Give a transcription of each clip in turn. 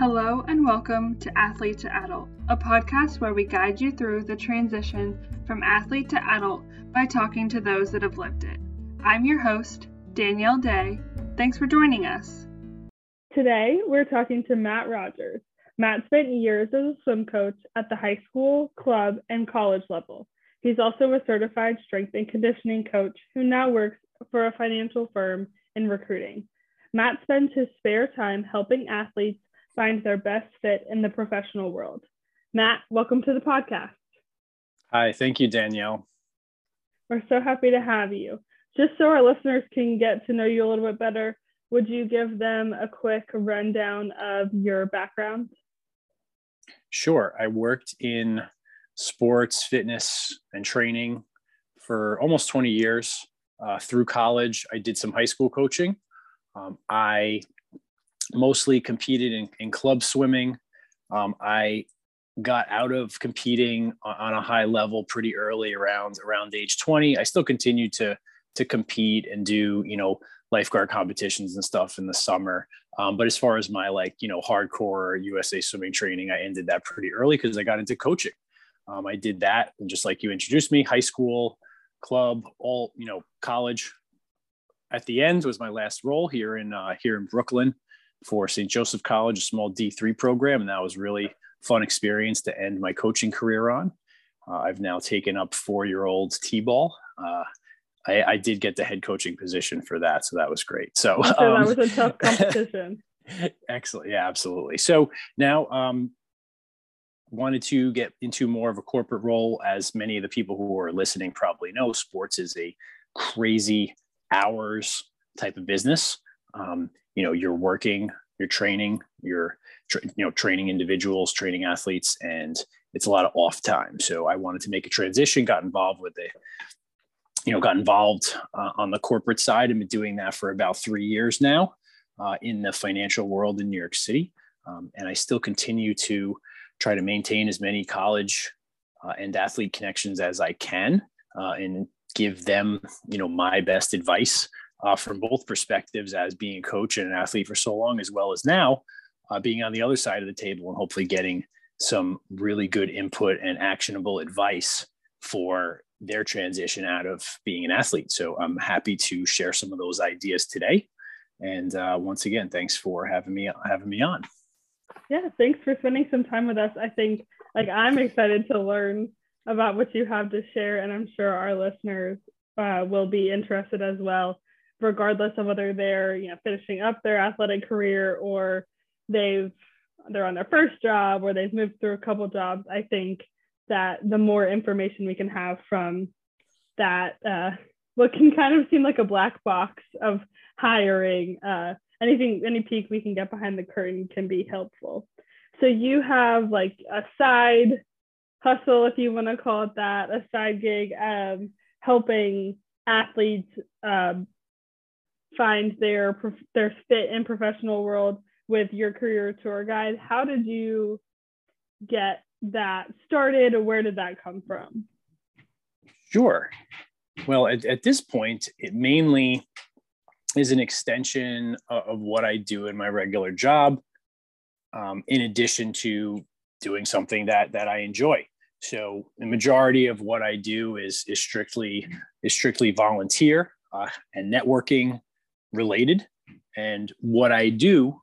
Hello and welcome to Athlete to Adult, a podcast where we guide you through the transition from athlete to adult by talking to those that have lived it. I'm your host, Danielle Day. Thanks for joining us. Today, we're talking to Matt Rogers. Matt spent years as a swim coach at the high school, club, and college level. He's also a certified strength and conditioning coach who now works for a financial firm in recruiting. Matt spends his spare time helping athletes find their best fit in the professional world. Matt, welcome to the podcast. Hi, thank you, Danielle. We're so happy to have you. Just so our listeners can get to know you a little bit better, would you give them a quick rundown of your background? Sure. I worked in sports, fitness, and training for almost 20 years. Uh, through college, I did some high school coaching. Um, I mostly competed in, in club swimming. Um, I got out of competing on a high level pretty early around around age 20 i still continued to to compete and do you know lifeguard competitions and stuff in the summer. Um, but as far as my like you know hardcore usa swimming training i ended that pretty early because i got into coaching. Um, i did that and just like you introduced me high school club all you know college. At the end was my last role here in uh, here in brooklyn for st joseph college a small d3 program and that was really fun experience to end my coaching career on uh, i've now taken up four year old t-ball uh, I, I, did get the head coaching position for that, so that was great. So, so um, that was a tough competition. excellent, yeah, absolutely. So now, um, wanted to get into more of a corporate role. As many of the people who are listening probably know, sports is a crazy hours type of business. Um, you know, you're working, you're training, you're tra- you know training individuals, training athletes, and it's a lot of off time. So I wanted to make a transition, got involved with a you know, got involved uh, on the corporate side and been doing that for about three years now uh, in the financial world in New York City. Um, and I still continue to try to maintain as many college uh, and athlete connections as I can uh, and give them, you know, my best advice uh, from both perspectives as being a coach and an athlete for so long, as well as now uh, being on the other side of the table and hopefully getting some really good input and actionable advice for their transition out of being an athlete. So I'm happy to share some of those ideas today. And uh, once again, thanks for having me having me on. Yeah, thanks for spending some time with us. I think like I'm excited to learn about what you have to share, and I'm sure our listeners uh, will be interested as well, regardless of whether they're you know finishing up their athletic career or they've they're on their first job or they've moved through a couple jobs. I think that the more information we can have from that uh, what can kind of seem like a black box of hiring uh, anything any peek we can get behind the curtain can be helpful so you have like a side hustle if you want to call it that a side gig um, helping athletes um, find their their fit in professional world with your career tour guide how did you get that started or where did that come from? Sure. Well, at, at this point, it mainly is an extension of, of what I do in my regular job, um, in addition to doing something that that I enjoy. So the majority of what I do is is strictly is strictly volunteer uh, and networking related, and what I do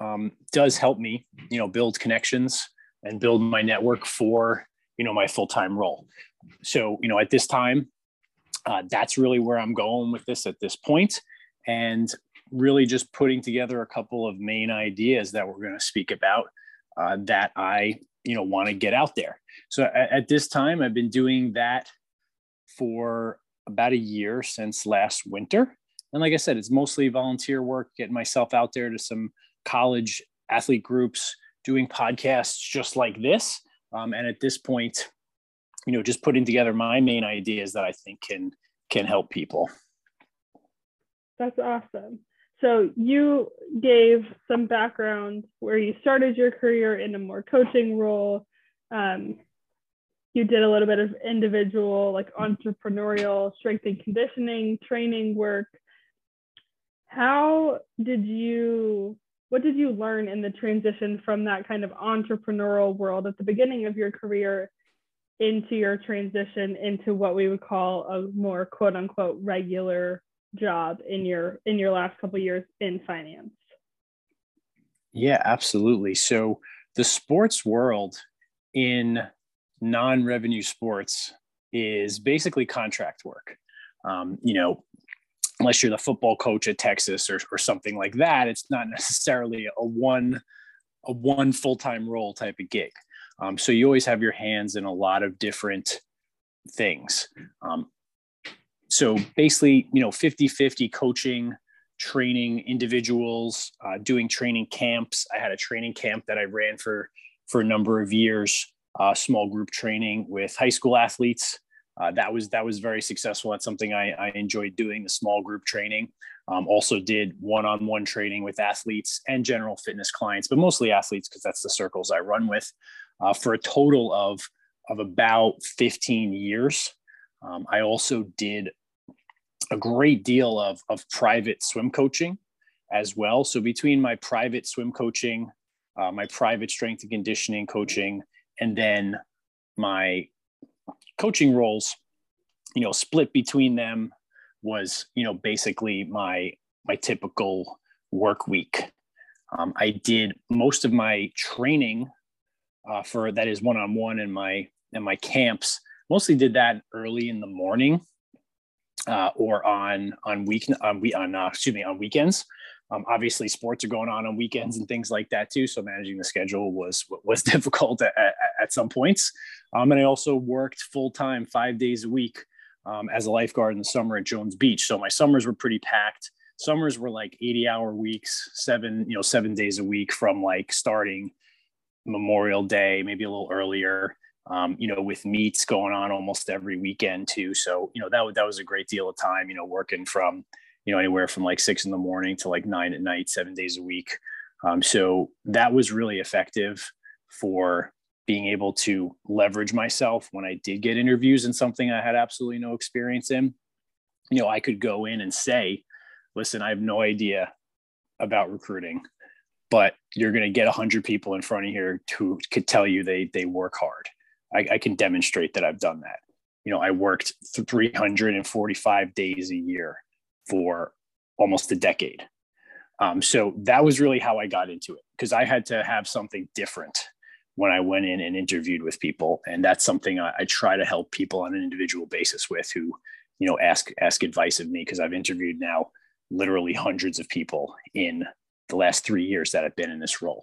um, does help me, you know, build connections and build my network for you know my full-time role. So you know at this time uh, that's really where i'm going with this at this point and really just putting together a couple of main ideas that we're going to speak about uh, that i you know want to get out there. So at, at this time i've been doing that for about a year since last winter and like i said it's mostly volunteer work getting myself out there to some college athlete groups doing podcasts just like this. Um, and at this point, you know, just putting together my main ideas that I think can can help people. That's awesome. So you gave some background where you started your career in a more coaching role. Um, you did a little bit of individual, like entrepreneurial strength and conditioning training work. How did you what did you learn in the transition from that kind of entrepreneurial world at the beginning of your career into your transition into what we would call a more quote unquote regular job in your in your last couple years in finance? Yeah absolutely. So the sports world in non-revenue sports is basically contract work. Um, you know unless you're the football coach at texas or, or something like that it's not necessarily a one a one full-time role type of gig um, so you always have your hands in a lot of different things. Um, so basically, you know, 50 50 coaching, training individuals, uh, doing training camps. I had a training camp that I ran for, for a number of years, uh, small group training with high school athletes. Uh, that was that was very successful. That's something I, I enjoyed doing. The small group training. Um, also did one-on-one training with athletes and general fitness clients, but mostly athletes because that's the circles I run with uh, for a total of, of about 15 years. Um, I also did a great deal of, of private swim coaching as well. So between my private swim coaching, uh, my private strength and conditioning coaching, and then my coaching roles, you know, split between them was, you know, basically my my typical work week. Um, I did most of my training uh, for that is one on one in my in my camps. Mostly did that early in the morning uh, or on on week on we on uh, excuse me on weekends. Um, obviously, sports are going on on weekends and things like that too. So managing the schedule was was difficult at, at, at some points. Um, and I also worked full time, five days a week, um, as a lifeguard in the summer at Jones Beach. So my summers were pretty packed. Summers were like 80 hour weeks, seven you know seven days a week from like starting Memorial Day, maybe a little earlier. Um, you know, with meets going on almost every weekend too. So, you know, that that was a great deal of time. You know, working from you know anywhere from like six in the morning to like nine at night, seven days a week. Um, so that was really effective for being able to leverage myself when I did get interviews in something I had absolutely no experience in. You know, I could go in and say, "Listen, I have no idea about recruiting but you're going to get 100 people in front of here who could tell you they they work hard I, I, can demonstrate that i've done that you know i worked 345 days a year for almost a decade um, so that was really how i got into it because i had to have something different when i went in and interviewed with people and that's something I, I try to help people on an individual basis with who you know ask ask advice of me because i've interviewed now literally hundreds of people in the last three years that I've been in this role.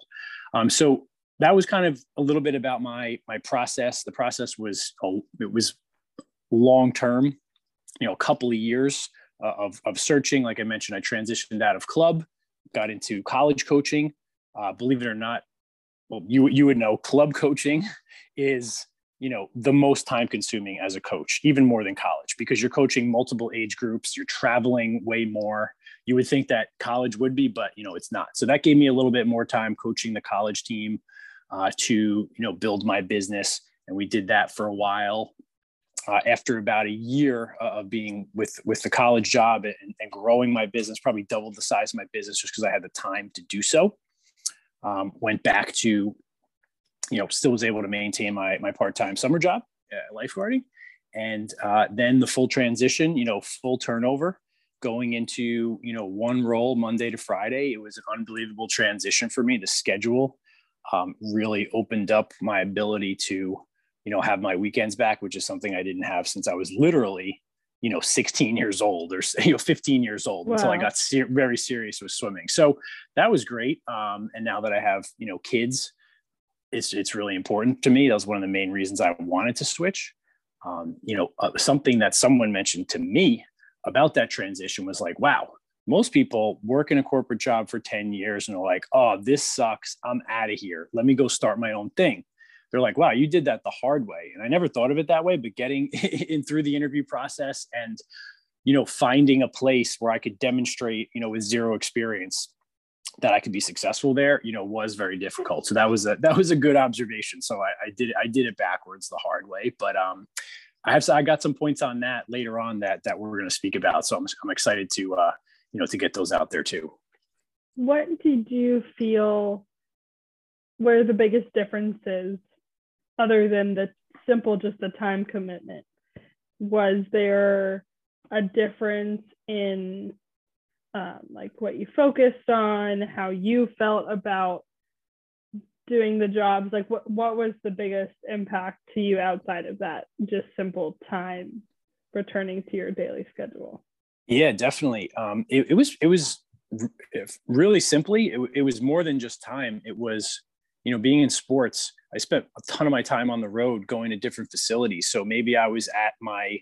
Um, so that was kind of a little bit about my my process. The process was a, it was long term, you know, a couple of years uh, of of searching. Like I mentioned, I transitioned out of club, got into college coaching. Uh, believe it or not, well, you you would know club coaching is you know the most time consuming as a coach even more than college because you're coaching multiple age groups. You're traveling way more. You would think that college would be but you know it's not. So that gave me a little bit more time coaching the college team uh, to you know build my business. And we did that for a while uh, after about a year of being with with the college job and, and, growing my business probably doubled the size of my business just because i had the time to do so um, went back to you know, still was able to maintain my my part time summer job, uh, lifeguarding, and uh, then the full transition. You know, full turnover going into you know one role Monday to Friday. It was an unbelievable transition for me. The schedule um, really opened up my ability to you know have my weekends back, which is something I didn't have since I was literally you know 16 years old or you know 15 years old wow. until I got ser- very serious with swimming. So that was great. Um, and now that I have you know kids it's it's really important to me. That was one of the main reasons I wanted to switch. Um, you know, uh, something that someone mentioned to me about that transition was like, wow, most people work in a corporate job for 10 years and are like, oh, this sucks. I'm out of here. Let me go start my own thing. They're like, wow, you did that the hard way. And I never thought of it that way, but getting in through the interview process and, you know, finding a place where I could demonstrate, you know, with zero experience that I could be successful there, you know, was very difficult. So that was a that was a good observation. So I, I did I did it backwards the hard way, but um, I have I got some points on that later on that that we're going to speak about. So I'm I'm excited to uh, you know to get those out there too. what did you feel were the biggest differences other than the simple just the time commitment. Was there a difference in um, like what you focused on how you felt about doing the jobs? Like what, what was the biggest impact to you outside of that just simple time returning to your daily schedule? Yeah definitely. Um, it, it was it was really simply it, it was more than just time. It was you know being in sports i spent a ton of my time on the road going to different facilities. So maybe i was at my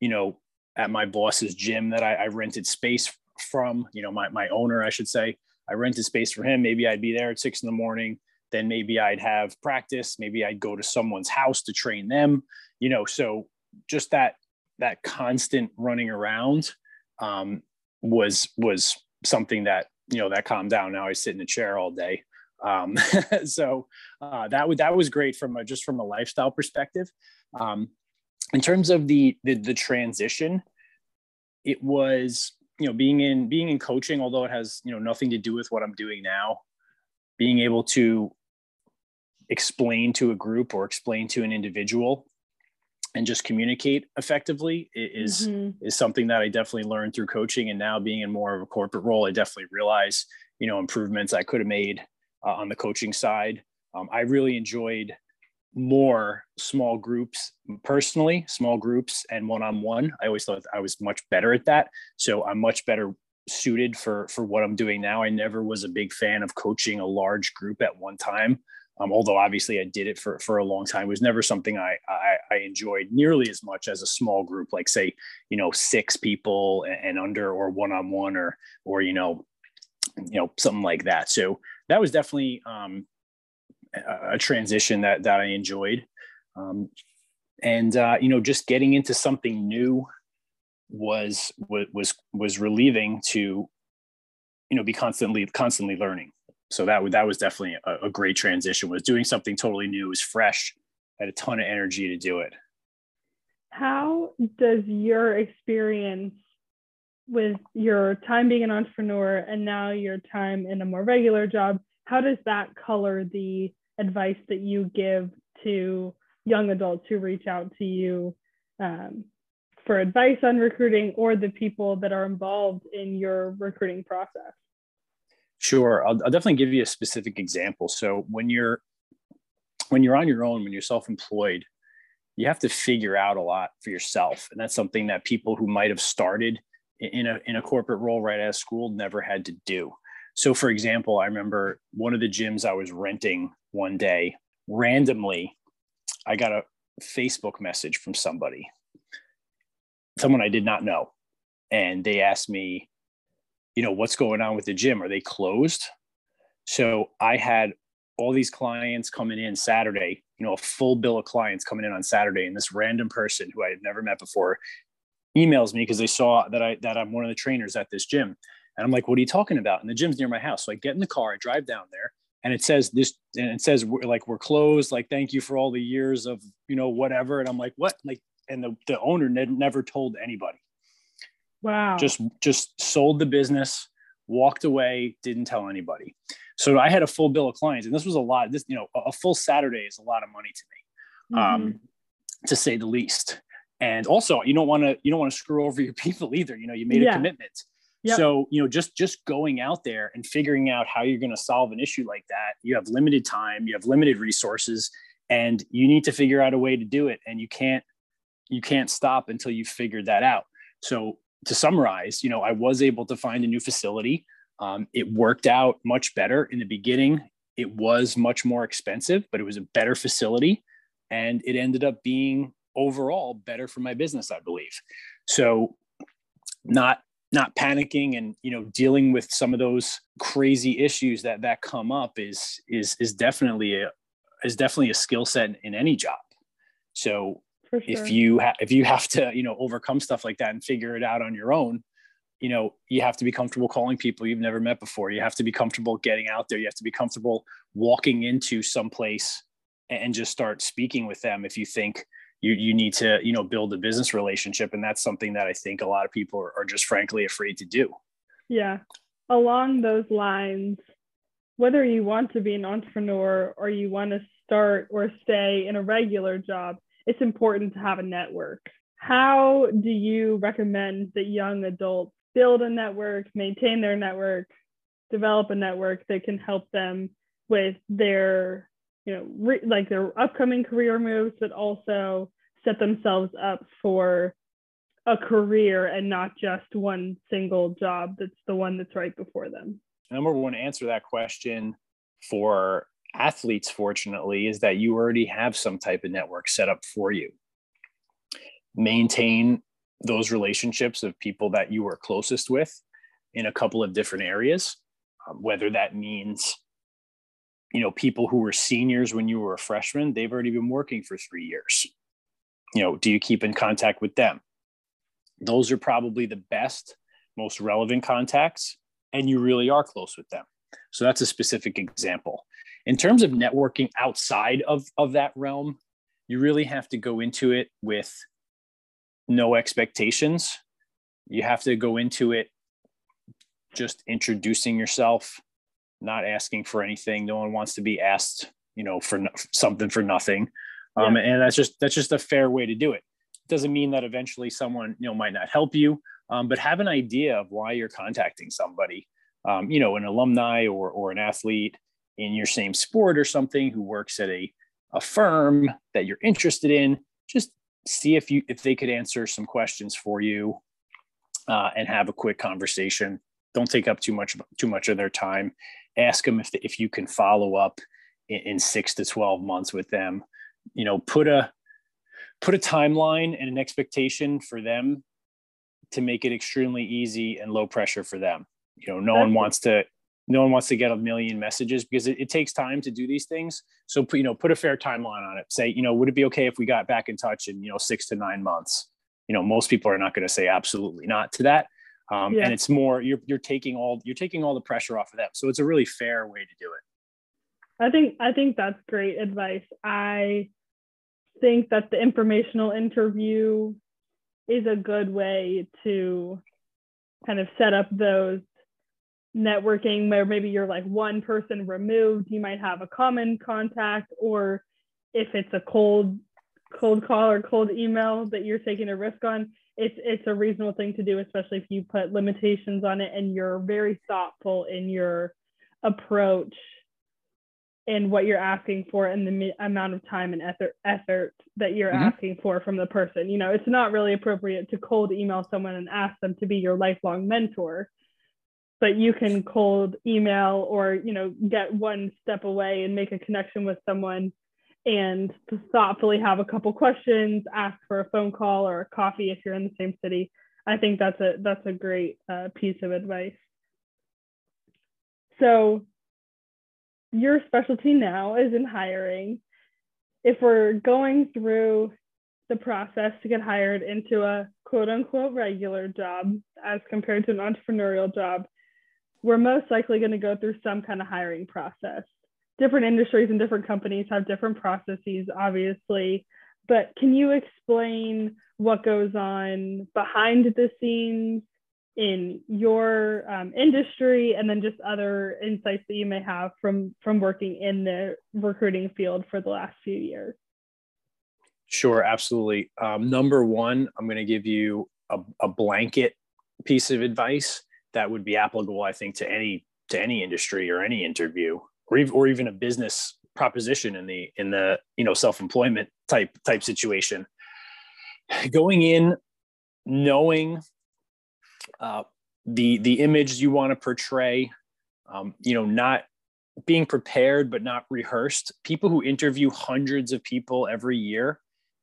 you know at my boss's gym that i, I rented space from you know my, my owner i should say. I rented space for him. Maybe i'd be there at six in the morning. Then maybe i'd have practice. Maybe i'd go to someone's house to train them you know. So just that that constant running around um, was was something that you know that calmed down. Now i sit in a chair all day um, so uh, that would that was great from a just from a lifestyle perspective um, in terms of the, the the transition it was you know being in being in coaching although it has you know nothing to do with what i'm doing now being able to explain to a group or explain to an individual and just communicate effectively is mm-hmm. is something that I definitely learned through coaching and now being in more of a corporate role I definitely realize you know improvements I could have made uh, on the coaching side. Um, I really enjoyed more small groups personally small groups and one-on-one. I always thought i was much better at that. So i'm much better suited for for what i'm doing now. I never was a big fan of coaching a large group at one time um, although obviously i did it for for a long time. It was never something I, I, I enjoyed nearly as much as a small group like say you know six people and, and under or one-on-one or or you know you know something like that. So that was definitely um a transition that that I enjoyed. Um, and uh, you know, just getting into something new was was was relieving to you know be constantly constantly learning. So that that was definitely a, a great transition. Was doing something totally new, was fresh, had a ton of energy to do it. How does your experience with your time being an entrepreneur and now your time in a more regular job how does that color the advice that you give to young adults who reach out to you um, for advice on recruiting or the people that are involved in your recruiting process? Sure, I'll, I'll definitely give you a specific example. So when you're when you're on your own, when you're self-employed, you have to figure out a lot for yourself, and that's something that people who might have started in a in a corporate role right out of school never had to do. So, for example, I remember one of the gyms I was renting one day, randomly, I got a Facebook message from somebody, someone I did not know. And they asked me, you know, what's going on with the gym? Are they closed? So I had all these clients coming in Saturday, you know, a full bill of clients coming in on Saturday. And this random person who I had never met before emails me because they saw that I that I'm one of the trainers at this gym. And I'm like, what are you talking about? And the gym's near my house. So I get in the car, I drive down there, and it says this, and it says we're, like we're closed. Like, thank you for all the years of you know whatever. And I'm like, what? Like, and the the owner ne- never told anybody. Wow. Just just sold the business, walked away, didn't tell anybody. So I had a full bill of clients, and this was a lot. This you know a full Saturday is a lot of money to me, mm-hmm. um, to say the least. And also, you don't want to you don't want to screw over your people either. You know, you made yeah. a commitment Yep. So, you know, just just going out there and figuring out how you're going to solve an issue like that, you have limited time, you have limited resources, and you need to figure out a way to do it. And you can't you can't stop until you've figured that out. So, to summarize, you know, I was able to find a new facility. Um, it worked out much better in the beginning. It was much more expensive, but it was a better facility, and it ended up being overall better for my business, I believe. So, not not panicking and you know dealing with some of those crazy issues that that come up is is is definitely a is definitely a skill set in, in, any job so sure. if you ha- if you have to you know overcome stuff like that and figure it out on your own you know you have to be comfortable calling people you've never met before you have to be comfortable getting out there you have to be comfortable walking into some place and just start speaking with them if you think you you need to you know build a business relationship. And that's something that i think a lot of people are, are just frankly afraid to do. Yeah. Along those lines, whether you want to be an entrepreneur or you want to start or stay in a regular job, it's important to have a network. How do you recommend that young adults build a network, maintain their network, develop a network that can help them with their, you know, re- like their upcoming career moves, but also set themselves up for a career and not just one single job that's the one that's right before them? Number one, answer that question for athletes, fortunately, is that you already have some type of network set up for you. Maintain those relationships of people that you are closest with in a couple of different areas, um, whether that means you know people who were seniors when you were a freshman they've already been working for three years. You know do you keep in contact with them? Those are probably the best most relevant contacts and you really are close with them. So that's a specific example. In terms of networking outside of, of that realm you really have to go into it with no expectations. You have to go into it just introducing yourself not asking for anything. No one wants to be asked you know for no, something for nothing. Um, yeah. and that's just that's just a fair way to do it It. Doesn't mean that eventually someone you know might not help you um, but have an idea of why you're contacting somebody um, you know an alumni or, or an athlete in your same sport or something who works at a, a firm that you're interested in. Just see if you if they could answer some questions for you uh, and have a quick conversation. Don't take up too much too much of their time ask them if, if you can follow up in, in six to 12 months with them. You know put a put a timeline and an expectation for them to make it extremely easy and low pressure for them. You know no one wants to no one wants to get a million messages because it, it, takes time to do these things. So you know put a fair timeline on it. Say you know would it be okay if we got back in touch in you know six to nine months? You know most people are not going to say absolutely not to that um, yeah. and it's more you're, you're taking all you're taking all the pressure off of them. So it's a really fair way to do it. I think i think that's great advice. I think that the informational interview is a good way to kind of set up those networking where maybe you're like one person removed. You might have a common contact or if it's a cold cold call or cold email that you're taking a risk on it's it's a reasonable thing to do, especially if you put limitations on it and you're very thoughtful in your approach and what you're asking for and the amount of time and effort effort that you're mm-hmm. asking for from the person. You know, it's not really appropriate to cold email someone and ask them to be your lifelong mentor, but you can cold email or, you know, get one step away and make a connection with someone and to thoughtfully have a couple questions, ask for a phone call or a coffee if you're in the same city. I think that's a that's a great uh, piece of advice. So your specialty now is in hiring. If we're going through the process to get hired into a quote unquote regular job as compared to an entrepreneurial job, we're most likely going to go through some kind of hiring process different industries and different companies have different processes, obviously. But can you explain what goes on behind the scenes in your um, industry, and then just other insights that you may have from from working in the recruiting field for the last few years? Sure, absolutely. Um, number one, I'm going to give you a, a blanket piece of advice that would be applicable, I think, to any to any industry or any interview or even, or even a business proposition in the in the you know self-employment type type situation. Going in knowing uh, the the image you want to portray um, you know not being prepared but not rehearsed. People who interview hundreds of people every year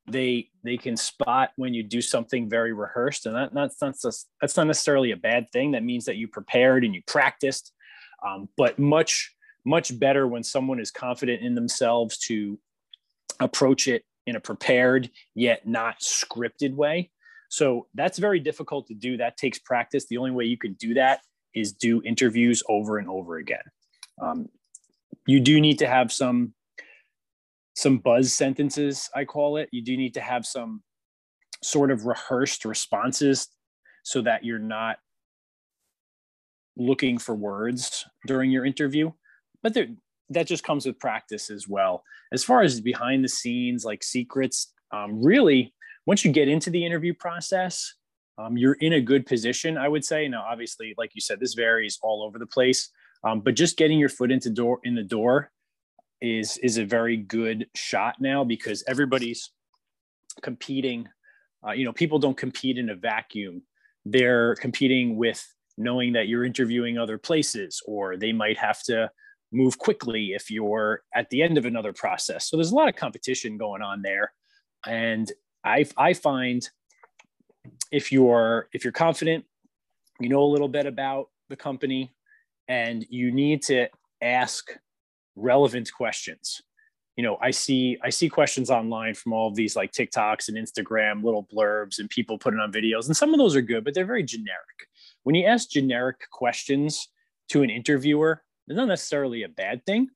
they they can spot when you do something very rehearsed and that, that's not that's not necessarily a bad thing. That means that you prepared and you practiced um, but much much better when someone is confident in themselves to approach it in a prepared yet not scripted way. So that's very difficult to do. That takes practice. The only way you can do that is do interviews over and over again. Um, you do need to have some some buzz sentences, I call it. You do need to have some sort of rehearsed responses so that you're not looking for words during your interview, but there, that just comes with practice as well. As far as behind the scenes, like secrets, um, really, once you get into the interview process, um, you're in a good position, I would say. Now, obviously, like you said, this varies all over the place, um, but just getting your foot into door in the door is is a very good shot now because everybody's competing. Uh, you know, people don't compete in a vacuum. They're competing with knowing that you're interviewing other places, or they might have to move quickly if you're at the end of another process. So there's a lot of competition going on there, and I I find if you're if you're confident, you know a little bit about the company, and you need to ask relevant questions. You know, I see I see questions online from all of these like TikToks and Instagram little blurbs and people putting on videos, and some of those are good, but they're very generic. When you ask generic questions to an interviewer, it's not necessarily a bad thing.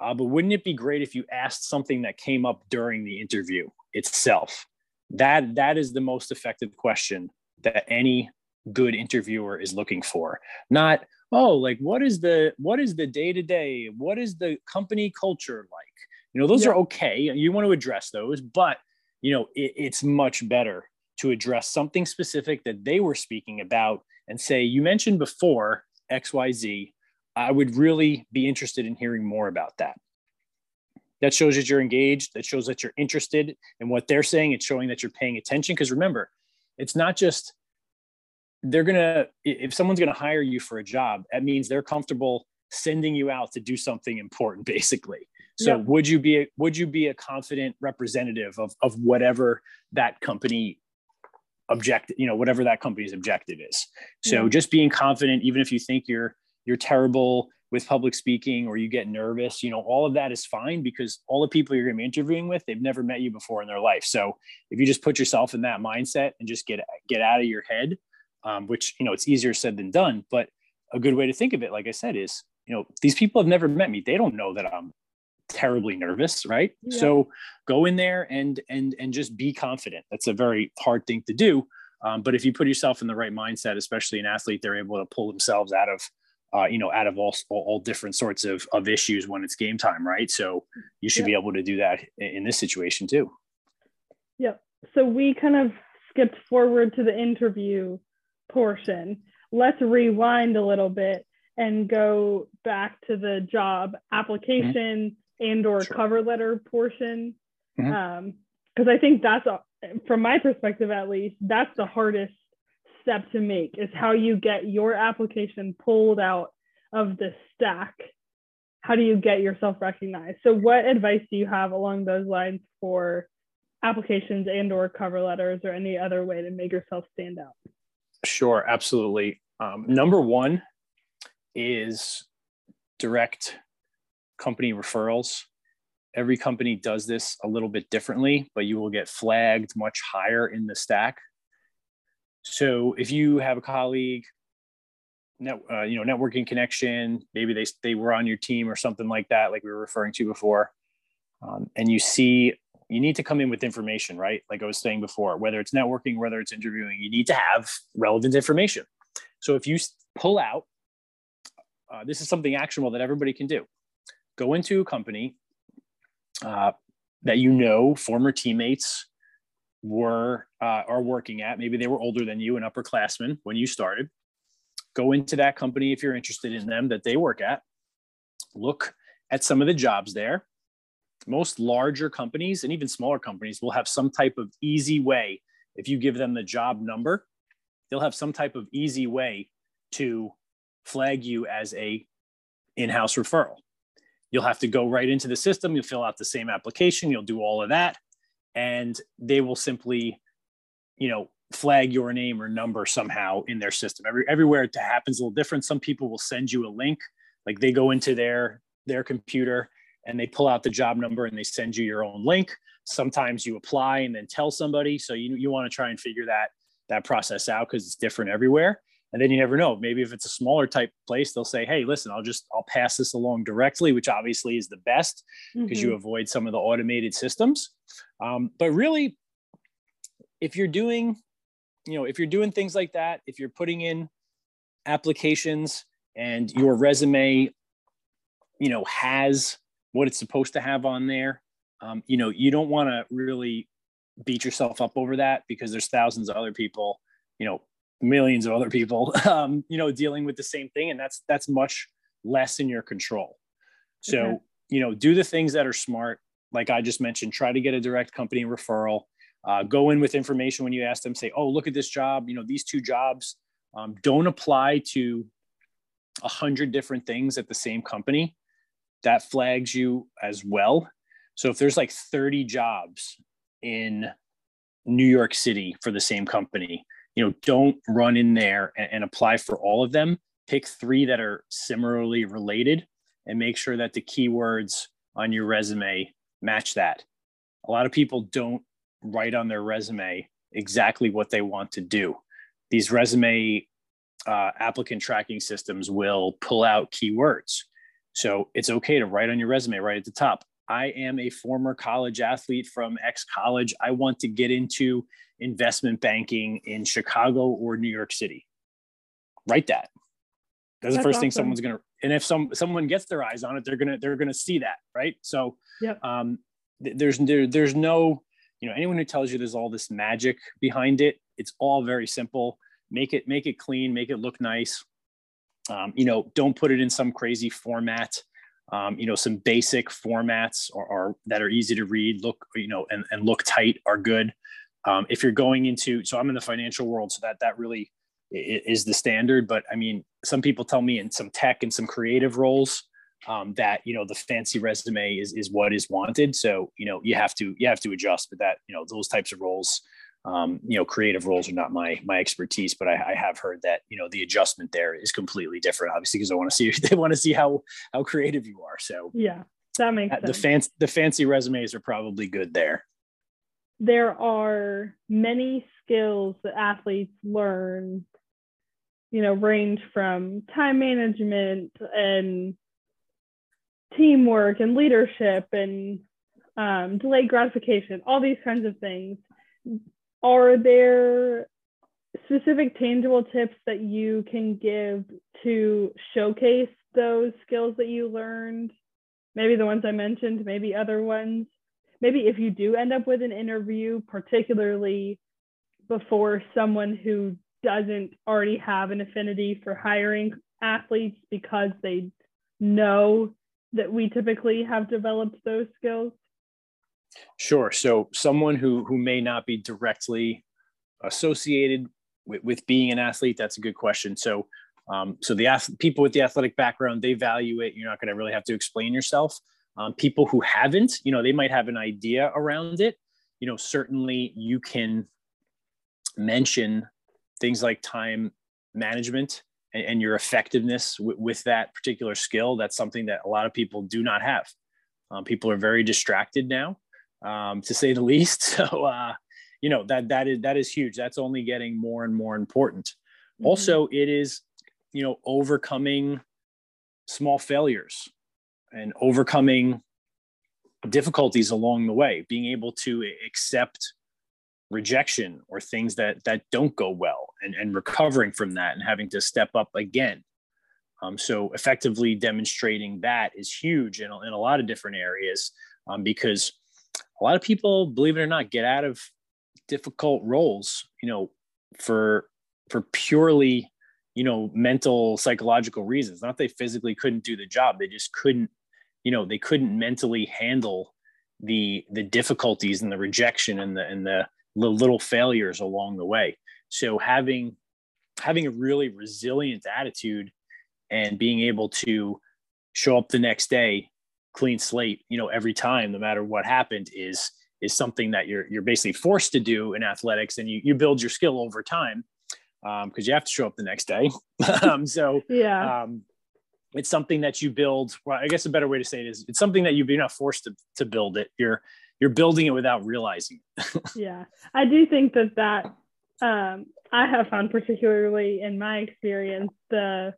Uh, but wouldn't it be great if you asked something that came up during the interview itself? That that is the most effective question that any good interviewer is looking for. Not oh, like what is the what is the day to day? What is the company culture like? You know, those yeah. are okay. You want to address those, but you know, it, it's much better to address something specific that they were speaking about and say, you mentioned before XYZ I would really be interested in hearing more about that. That shows that you're engaged. That shows that you're interested in what they're saying. It's showing that you're paying attention. Because remember, it's not just they're gonna if someone's gonna hire you for a job, that means they're comfortable sending you out to do something important, basically. So yeah. would you be a, would you be a confident representative of of whatever that company objective, you know whatever that company's objective is so yeah. just being confident even if you think you're you're terrible with public speaking or you get nervous, you know, all of that is fine because all the people you're going to be interviewing with, they've never met you before in their life. So if you just put yourself in that mindset and just get get out of your head, um, which you know it's easier said than done, but a good way to think of it, like I said, is you know these people have never met me. They don't know that I'm terribly nervous, right? Yeah. So go in there and and and just be confident. That's a very hard thing to do. Um, but if you put yourself in the right mindset, especially an athlete, they're able to pull themselves out of uh, you know, out of all, all different sorts of, of issues when it's game time, right? So you should be able to do that in this situation too. Yep. So we kind of skipped forward to the interview portion. Let's rewind a little bit and go back to the job application mm-hmm. and or sure. cover letter portion. Because mm-hmm. um, I think that's, from my perspective at least, that's the hardest step to make is how you get your application pulled out of the stack. How do you get yourself recognized? So what advice do you have along those lines for applications and or cover letters or any other way to make yourself stand out? Sure, absolutely. Um, number one is direct company referrals. Every company does this a little bit differently, but you will get flagged much higher in the stack so if you have a colleague, net, uh, you know, networking connection, maybe they they were on your team or something like that, like we were referring to before, um, and you see you need to come in with information, right? Like I was saying before, whether it's networking, whether it's interviewing, you need to have relevant information. So if you pull out, uh, this is something actionable that everybody can do. Go into a company uh, that you know, former teammates, were uh, are working at. Maybe they were older than you, an upperclassman when you started. Go into that company if you're interested in them that they work at. Look at some of the jobs there. Most larger companies and even smaller companies will have some type of easy way. If you give them the job number, they'll have some type of easy way to flag you as a in-house referral. You'll have to go right into the system. You'll fill out the same application. You'll do all of that and they will simply, you know, flag your name or number somehow in their system. Every everywhere it happens a little different. Some people will send you a link, like they go into their their computer and they pull out the job number and they send you your own link. Sometimes you apply and then tell somebody. So you you want to try and figure that that process out because it's different everywhere and then you never know maybe if it's a smaller type place they'll say hey listen i'll just i'll pass this along directly which obviously is the best because mm-hmm. you avoid some of the automated systems um, but really if you're doing you know if you're doing things like that if you're putting in applications and your resume, you know, has what it's supposed to have on there, um, you know, you don't want to really beat yourself up over that because there's thousands of other people, you know, millions of other people, um, you know, dealing with the same thing, and that's that's much less in your control. So, okay. you know, do the things that are smart. Like I just mentioned, try to get a direct company referral. Uh, go in with information when you ask them. Say, "Oh, look at this job. You know, these two jobs." Um, don't apply to a hundred different things at the same company. That flags you as well. So if there's like 30 jobs in New York City for the same company, you know, don't run in there and, and apply for all of them. Pick three that are similarly related and make sure that the keywords on your resume match that. A lot of people don't write on their resume exactly what they want to do. These resume uh, applicant tracking systems will pull out keywords. So it's okay to write on your resume right at the top. I am a former college athlete from X college. I want to get into investment banking in Chicago or New York City. Write that. That's, That's the first awesome. thing someone's gonna. And if some someone gets their eyes on it, they're gonna they're gonna see that, right? So, yep. um, there's there, there's no you know anyone who tells you there's all this magic behind it. It's all very simple. Make it make it clean. Make it look nice. Um, you know, don't put it in some crazy format. Um, you know, some basic formats are, are, that are easy to read, look, you know, and, and look tight are good. Um, if you're going into, so I'm in the financial world, so that that really is the standard. But I mean, some people tell me in some tech and some creative roles um, that you know the fancy resume is is what is wanted. So you know you have to you have to adjust. But that you know those types of roles um, you know, creative roles are not my my expertise, but I, I, have heard that you know the adjustment there is completely different. Obviously, because I want to see they want to see how how creative you are. So yeah, that makes the fancy the fancy resumes are probably good there. There are many skills that athletes learn. You know, range from time management and teamwork and leadership and um, delayed gratification, all these kinds of things are there specific tangible tips that you can give to showcase those skills that you learned? Maybe the ones I mentioned, maybe other ones. Maybe if you do end up with an interview, particularly before someone who doesn't already have an affinity for hiring athletes because they know that we typically have developed those skills? Sure. So someone who who may not be directly associated with, with being an athlete, that's a good question. So um, so the people with the athletic background, they value it. You're not going to really have to explain yourself. Um, people who haven't, you know, they might have an idea around it. You know, certainly you can mention things like time management and, and your effectiveness w- with that particular skill. That's something that a lot of people do not have. Um, people are very distracted now um, to say the least. So, uh, you know, that, that is, that is huge. That's only getting more and more important. Mm-hmm. Also, it is, you know, overcoming small failures and overcoming difficulties along the way, being able to accept rejection or things that that don't go well and, and recovering from that and having to step up again um, so effectively demonstrating that is huge in, in a lot of different areas um, because a lot of people, believe it or not, get out of difficult roles, you know, for for purely, you know, mental, psychological reasons. Not they physically couldn't do the job. They just couldn't, you know, they couldn't mentally handle the the difficulties and the rejection and the and the little failures along the way. So having having a really resilient attitude and being able to show up the next day clean slate, you know, every time, no matter what happened, is is something that you're you're basically forced to do in athletics, and you you build your skill over time because um, you have to show up the next day. um, so yeah. Um, it's something that you build. Well, I guess a better way to say it is it's something that you're not forced to, to build it. You're you're building it without realizing it. yeah, I do think that that um, I have found particularly in my experience the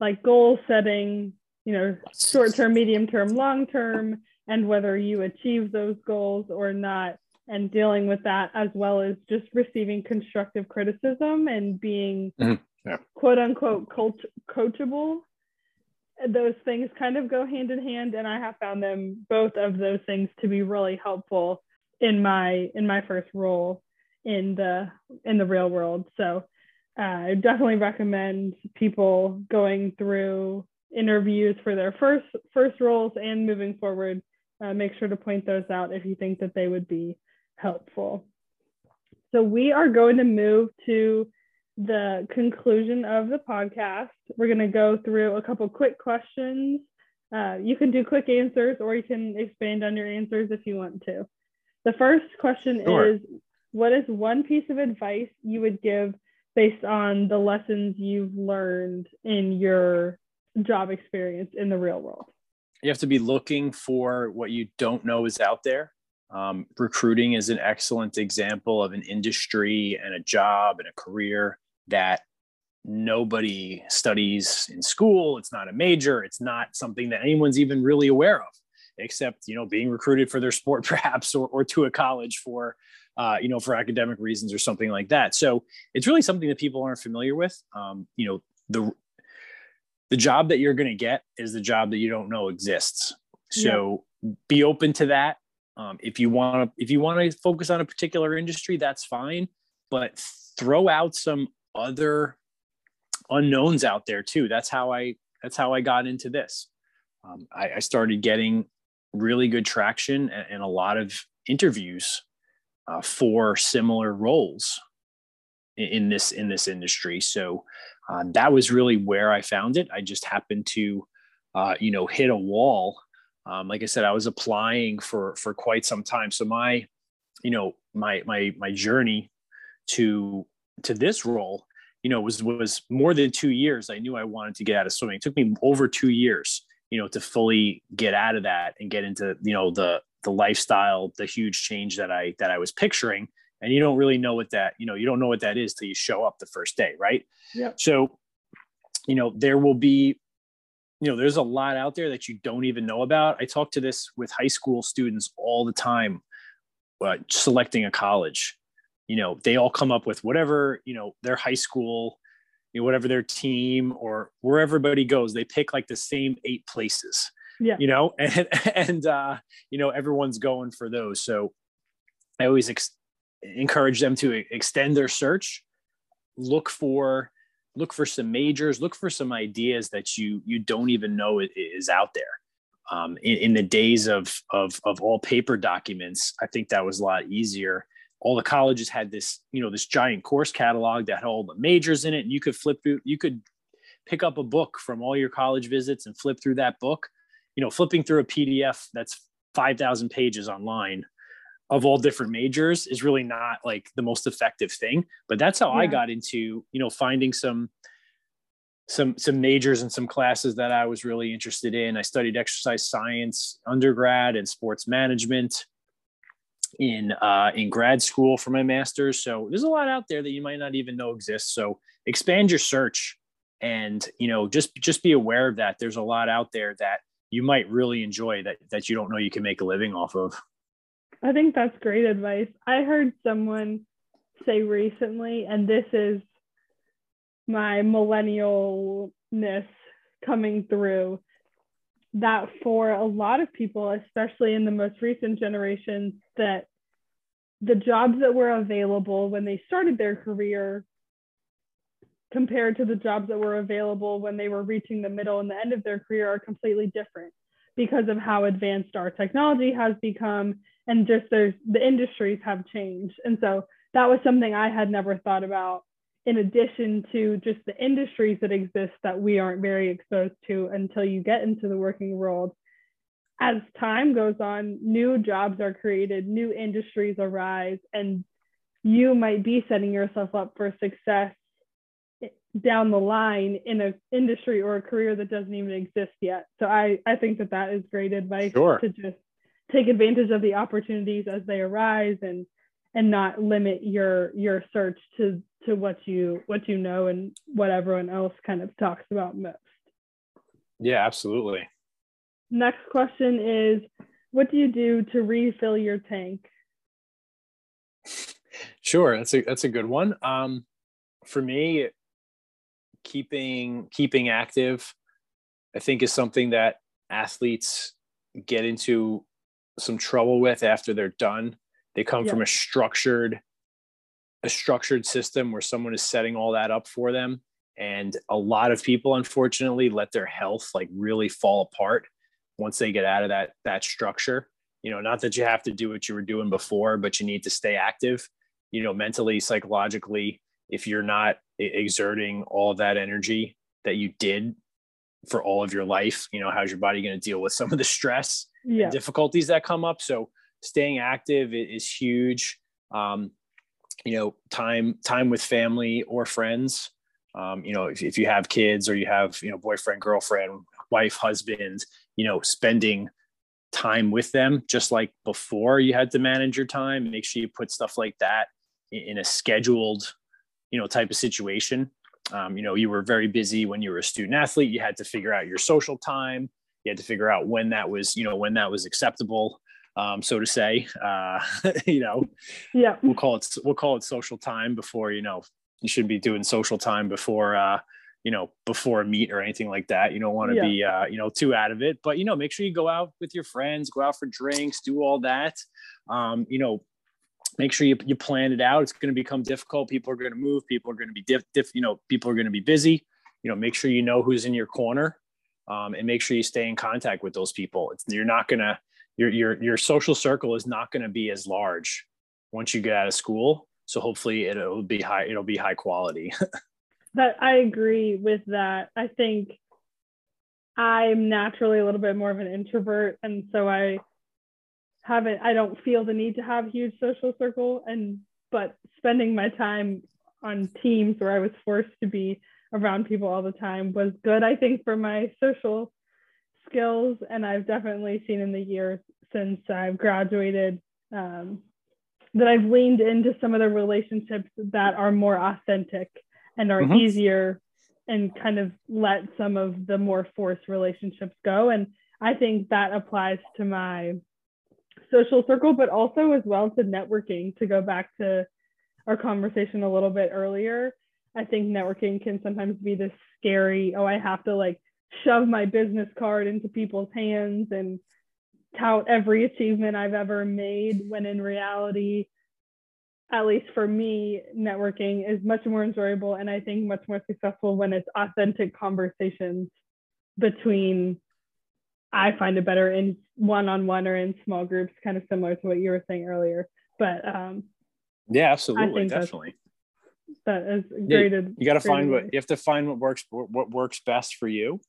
like goal setting you know, short term, medium term, long term, and whether you achieve those goals or not, and dealing with that as well as just receiving constructive criticism and being mm-hmm. yeah. quote unquote coach, coachable those things kind of go hand in hand and i have found them both of those things to be really helpful in my in my first role in the in the real world. So uh, i definitely recommend people going through interviews for their first first roles and moving forward. Uh, make sure to point those out if you think that they would be helpful. So we are going to move to the conclusion of the podcast. We're going to go through a couple quick questions. Uh, you can do quick answers or you can expand on your answers if you want to. The first question sure. is What is one piece of advice you would give based on the lessons you've learned in your job experience in the real world? You have to be looking for what you don't know is out there. Um, recruiting is an excellent example of an industry and a job and a career that nobody studies in school. It's not a major. It's not something that anyone's even really aware of, except you know being recruited for their sport, perhaps, or, or to a college for uh, you know for academic reasons or something like that. So it's really something that people aren't familiar with. Um, you know the the job that you're going to get is the job that you don't know exists. So yeah. be open to that. Um, if you want to if you want to focus on a particular industry, that's fine. But throw out some other unknowns out there too. That's how I that's how I got into this. Um, I, I, started getting really good traction and, and a lot of interviews uh, for similar roles in, in, this in this industry. So uh, that was really where I found it. I just happened to, uh, you know, hit a wall. Um, like I said, I was applying for for quite some time. So my, you know, my my my journey to to this role you know was was more than two years i knew i wanted to get out of swimming. It took me over two years you know to fully get out of that and get into you know the the lifestyle the huge change that i that i was picturing. And you don't really know what that you know you don't know what that is till you show up the first day right? Yeah. So you know there will be you know there's a lot out there that you don't even know about. I talk to this with high school students all the time uh, selecting a college you know they all come up with whatever you know their high school you know, whatever their team or where everybody goes they pick like the same eight places yeah. you know and and uh you know everyone's going for those. So i always ex- encourage them to extend their search look for look for some majors look for some ideas that you you don't even know is out there. Um, in, in the days of, of of all paper documents i think that was a lot easier all the colleges had this, you know, this giant course catalog that had all the majors in it. And you could flip through, you could pick up a book from all your college visits and flip through that book. You know, flipping through a PDF that's 5,000 pages online of all different majors is really not like the most effective thing. But that's how yeah. I got into, you know, finding some some some majors and some classes that I was really interested in. I studied exercise science undergrad and sports management in uh, in grad school for my master's. So there's a lot out there that you might not even know exists. So expand your search, and you know just just be aware of that. There's a lot out there that you might really enjoy that that you don't know you can make a living off of. I think that's great advice. I heard someone say recently, and this is my millennialness coming through that for a lot of people, especially in the most recent generations, that the jobs that were available when they started their career compared to the jobs that were available when they were reaching the middle and the end of their career are completely different because of how advanced our technology has become and just there's the industries have changed. And so that was something I had never thought about in addition to just the industries that exist that we aren't very exposed to until you get into the working world. As time goes on, new jobs are created, new industries arise, and you might be setting yourself up for success down the line in an industry or a career that doesn't even exist yet. So I, I think that that is great advice sure. to just take advantage of the opportunities as they arise and and not limit your your search to to what you what you know and what everyone else kind of talks about most. Yeah, absolutely. Next question is what do you do to refill your tank? Sure, that's a that's a good one. Um, for me, keeping keeping active i think is something that athletes get into some trouble with after they're done they come yeah. from a structured a structured system where someone is setting all that up for them. And a lot of people unfortunately let their health like really fall apart once they get out of that that structure. You know not that you have to do what you were doing before but you need to stay active. You know mentally psychologically if you're not exerting all that energy that you did for all of your life you know how's your body going to deal with some of the stress yeah. and difficulties that come up? So staying active is huge. Um, you know time time with family or friends. Um, you know if, if you have kids or you have you know boyfriend girlfriend wife husband you know spending time with them just like before you had to manage your time make sure you put stuff like that in a scheduled you know type of situation. Um, you know you were very busy when you were a student athlete. You had to figure out your social time. You had to figure out when that was you know when that was acceptable um, so to say uh, you know yeah we'll call it we'll call it social time before you know you shouldn't be doing social time before uh, you know before a meet or anything like that you don't want to yeah. be uh, you know too out of it but you know make sure you go out with your friends go out for drinks do all that um, you know make sure you, you plan it out. It's going to become difficult. People are going to move. People are going to be diff, diff you know, people are going to be busy. You know, make sure you know who's in your corner, um, and make sure you stay in contact with those people. It's, you're not going to your your your social circle is not going to be as large once you get out of school. So hopefully it'll be high. It'll be high quality. that I agree with that. I think I'm naturally a little bit more of an introvert, and so I haven't I don't feel the need to have huge social circle and but spending my time on teams where I was forced to be around people all the time was good I think for my social skills and I've definitely seen in the years since I've graduated um, that I've leaned into some of the relationships that are more authentic and are mm-hmm. easier and kind of let some of the more forced relationships go and I think that applies to my social circle, but also as well to networking. To go back to our conversation a little bit earlier, I think networking can sometimes be this scary, oh, I have to like shove my business card into people's hands and tout every achievement I've ever made, when in reality, at least for me, networking is much more enjoyable and I think much more successful when it's authentic conversations between I find it better in one-on-one or in small groups, kind of similar to what you were saying earlier. But um, yeah, absolutely, definitely. That is great. Yeah, you got to find what you have to find what works what works best for you,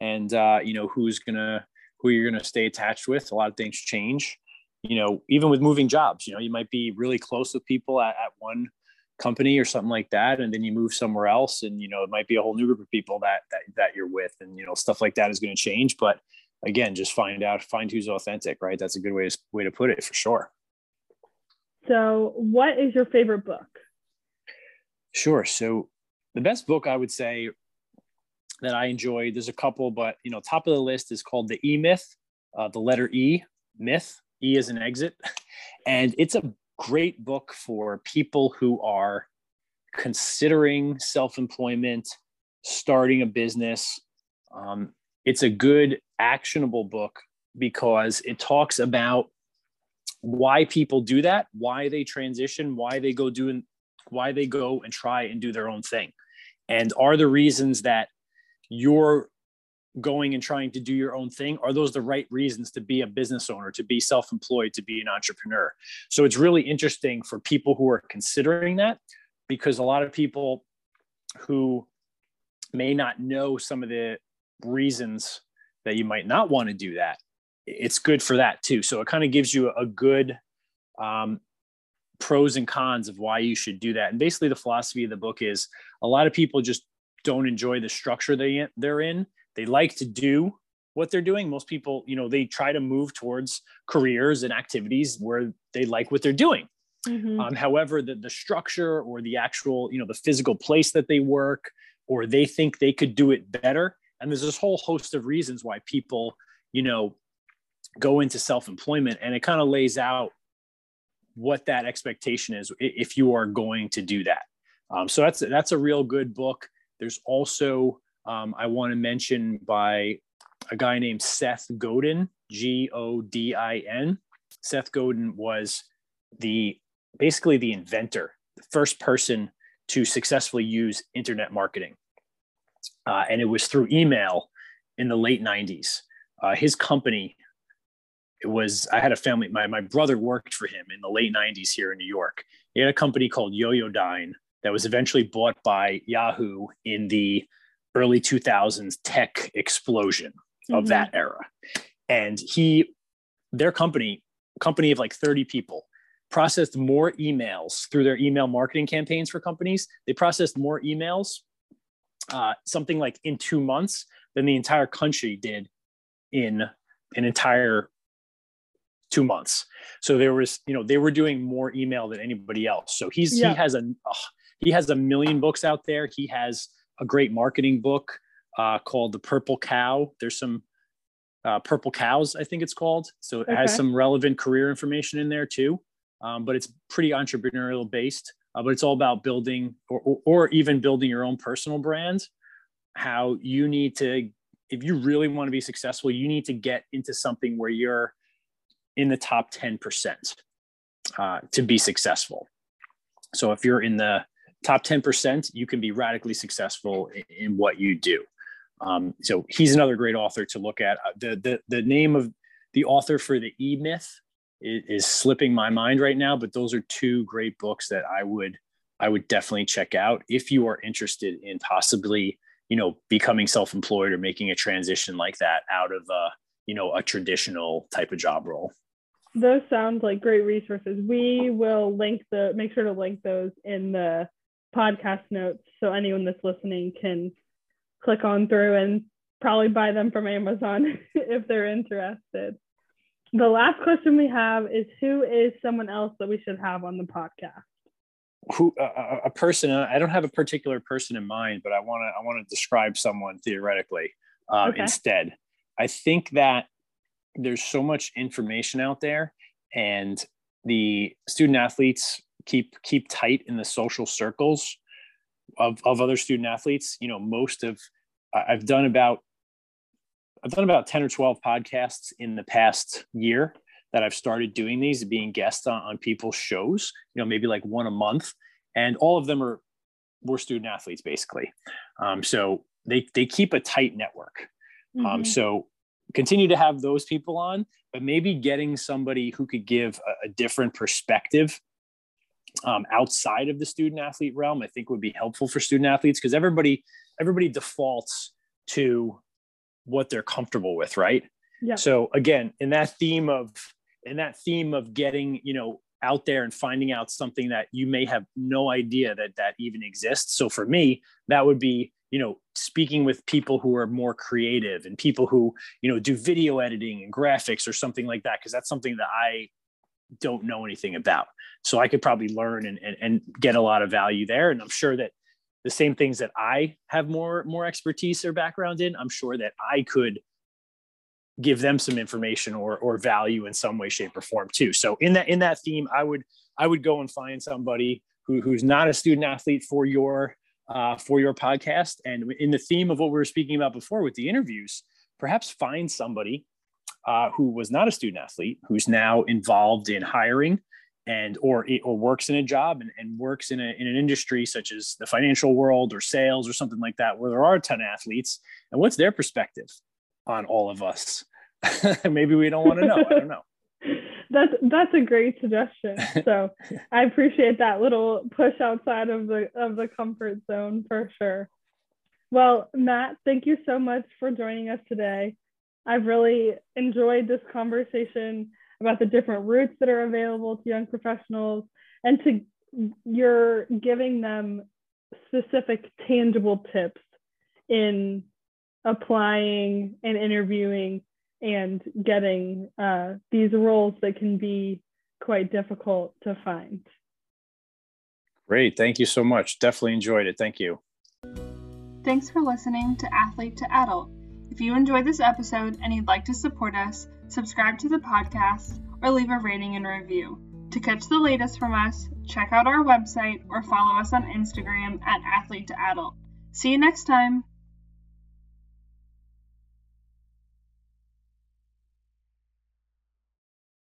and uh, you know who's gonna who you're gonna stay attached with. A lot of things change. You know, even with moving jobs, you know, you might be really close with people at, at one company or something like that and then you move somewhere else and you know it might be a whole new group of people that that, that you're with and you know stuff like that is going to change but again, just find out, find who's authentic, right? That's a good way to, way to put it for sure. So, what is your favorite book? Sure. So, the best book I would say that I enjoyed, there's a couple, but you know, top of the list is called The E Myth, uh, the letter E, myth. E is an exit, and it's a great book for people who are considering self-employment, starting a business. Um, it's a good actionable book because it talks about why people do that, why they transition, why they go doing, why they go and try and do their own thing, and are the reasons that you're going and trying to do your own thing are those the right reasons to be a business owner to be self-employed to be an entrepreneur? So it's really interesting for people who are considering that because a lot of people who may not know some of the reasons that you might not want to do that it's good for that too. So it kind of gives you a good um, pros and cons of why you should do that. And basically the philosophy of the book is a lot of people just don't enjoy the structure they they're in. They like to do what they're doing. Most people you know they try to move towards careers and activities where they like what they're doing. Mm-hmm. um, however the, the structure or the actual you know the physical place that they work or they think they could do it better. And there's this whole host of reasons why people you know go into self-employment and it kind of lays out what that expectation is if you are going to do that. Um, so that's that's a real good book There's also, um, I want to mention by a guy named Seth Godin, G O D I N. Seth Godin was the basically the inventor, the first person to successfully use internet marketing. Uh, and it was through email in the late 90s. Uh, his company it was i had a family my, my brother worked for him in the late 90s here in new york he had a company called yoyodyne that was eventually bought by yahoo in the early 2000s tech explosion of mm-hmm. that era and he their company company of like 30 people processed more emails through their email marketing campaigns for companies they processed more emails uh, something like in two months than the entire country did in an entire two months. So there was, you know, they were doing more email than anybody else. So he's yeah. he has a he has a million books out there. He has a great marketing book uh, called The Purple Cow. There's some uh, Purple Cows, I think it's called. So it okay. has some relevant career information in there too. Um, but it's pretty entrepreneurial based. Uh, but it's all about building or, or, or even building your own personal brand. How you need to, if you really want to be successful, you need to get into something where you're in the top 10% uh, to be successful. So if you're in the top 10%, you can be radically successful in, in what you do. Um, so he's another great author to look at. Uh, the, the, the name of the author for the E Myth is, is slipping my mind right now, but those are two great books that I would I would definitely check out if you are interested in possibly you know becoming self-employed or making a transition like that out of a you know a traditional type of job role those sound like great resources. We will link the make sure to link those in the podcast notes so anyone that's listening can click on through and probably buy them from Amazon if they're interested. The last question we have is who is someone else that we should have on the podcast? Who uh, a person? I don't have a particular person in mind, but I want to I want to describe someone theoretically uh, okay. instead. I think that there's so much information out there and the student athletes keep keep tight in the social circles of, of other student athletes. You know most of i've done about i've done about 10 or 12 podcasts in the past year that i've started doing these being guests on, on people's shows you know maybe like one a month. And all of them are were student athletes basically. Um, so they they keep a tight network. Um, mm-hmm. um, so continue to have those people on, but maybe getting somebody who could give a, a different perspective um, outside of the student athlete realm, I think would be helpful for student athletes because everybody everybody defaults to what they're comfortable with, right? Yeah. So again, in that theme of in that theme of getting you know out there and finding out something that you may have no idea that that even exists. So for me, that would be you know speaking with people who are more creative and people who you know do video editing and graphics or something like that because that's something that i don't know anything about so i could probably learn and, and, and get a lot of value there and i'm sure that the same things that i have more more expertise or background in i'm sure that i could give them some information or or value in some way shape or form too so in that in that theme i would i would go and find somebody who, who's not a student athlete for your uh, for your podcast. And in the theme of what we were speaking about before with the interviews, perhaps find somebody uh, who was not a student athlete, who's now involved in hiring and or or works in a job and, and works in, a, in an industry such as the financial world or sales or something like that, where there are a ton of athletes. And what's their perspective on all of us? Maybe we don't want to know. I don't know that's that's a great suggestion. So I appreciate that little push outside of the of the comfort zone for sure. Well, Matt, thank you so much for joining us today. I've really enjoyed this conversation about the different routes that are available to young professionals and to you're giving them specific tangible tips in applying and interviewing and getting uh, these roles that can be quite difficult to find. Great. Thank you so much. Definitely enjoyed it. Thank you. Thanks for listening to Athlete to Adult. If you enjoyed this episode and you'd like to support us, subscribe to the podcast or leave a rating and review. To catch the latest from us, check out our website or follow us on Instagram at Athlete to Adult. See you next time.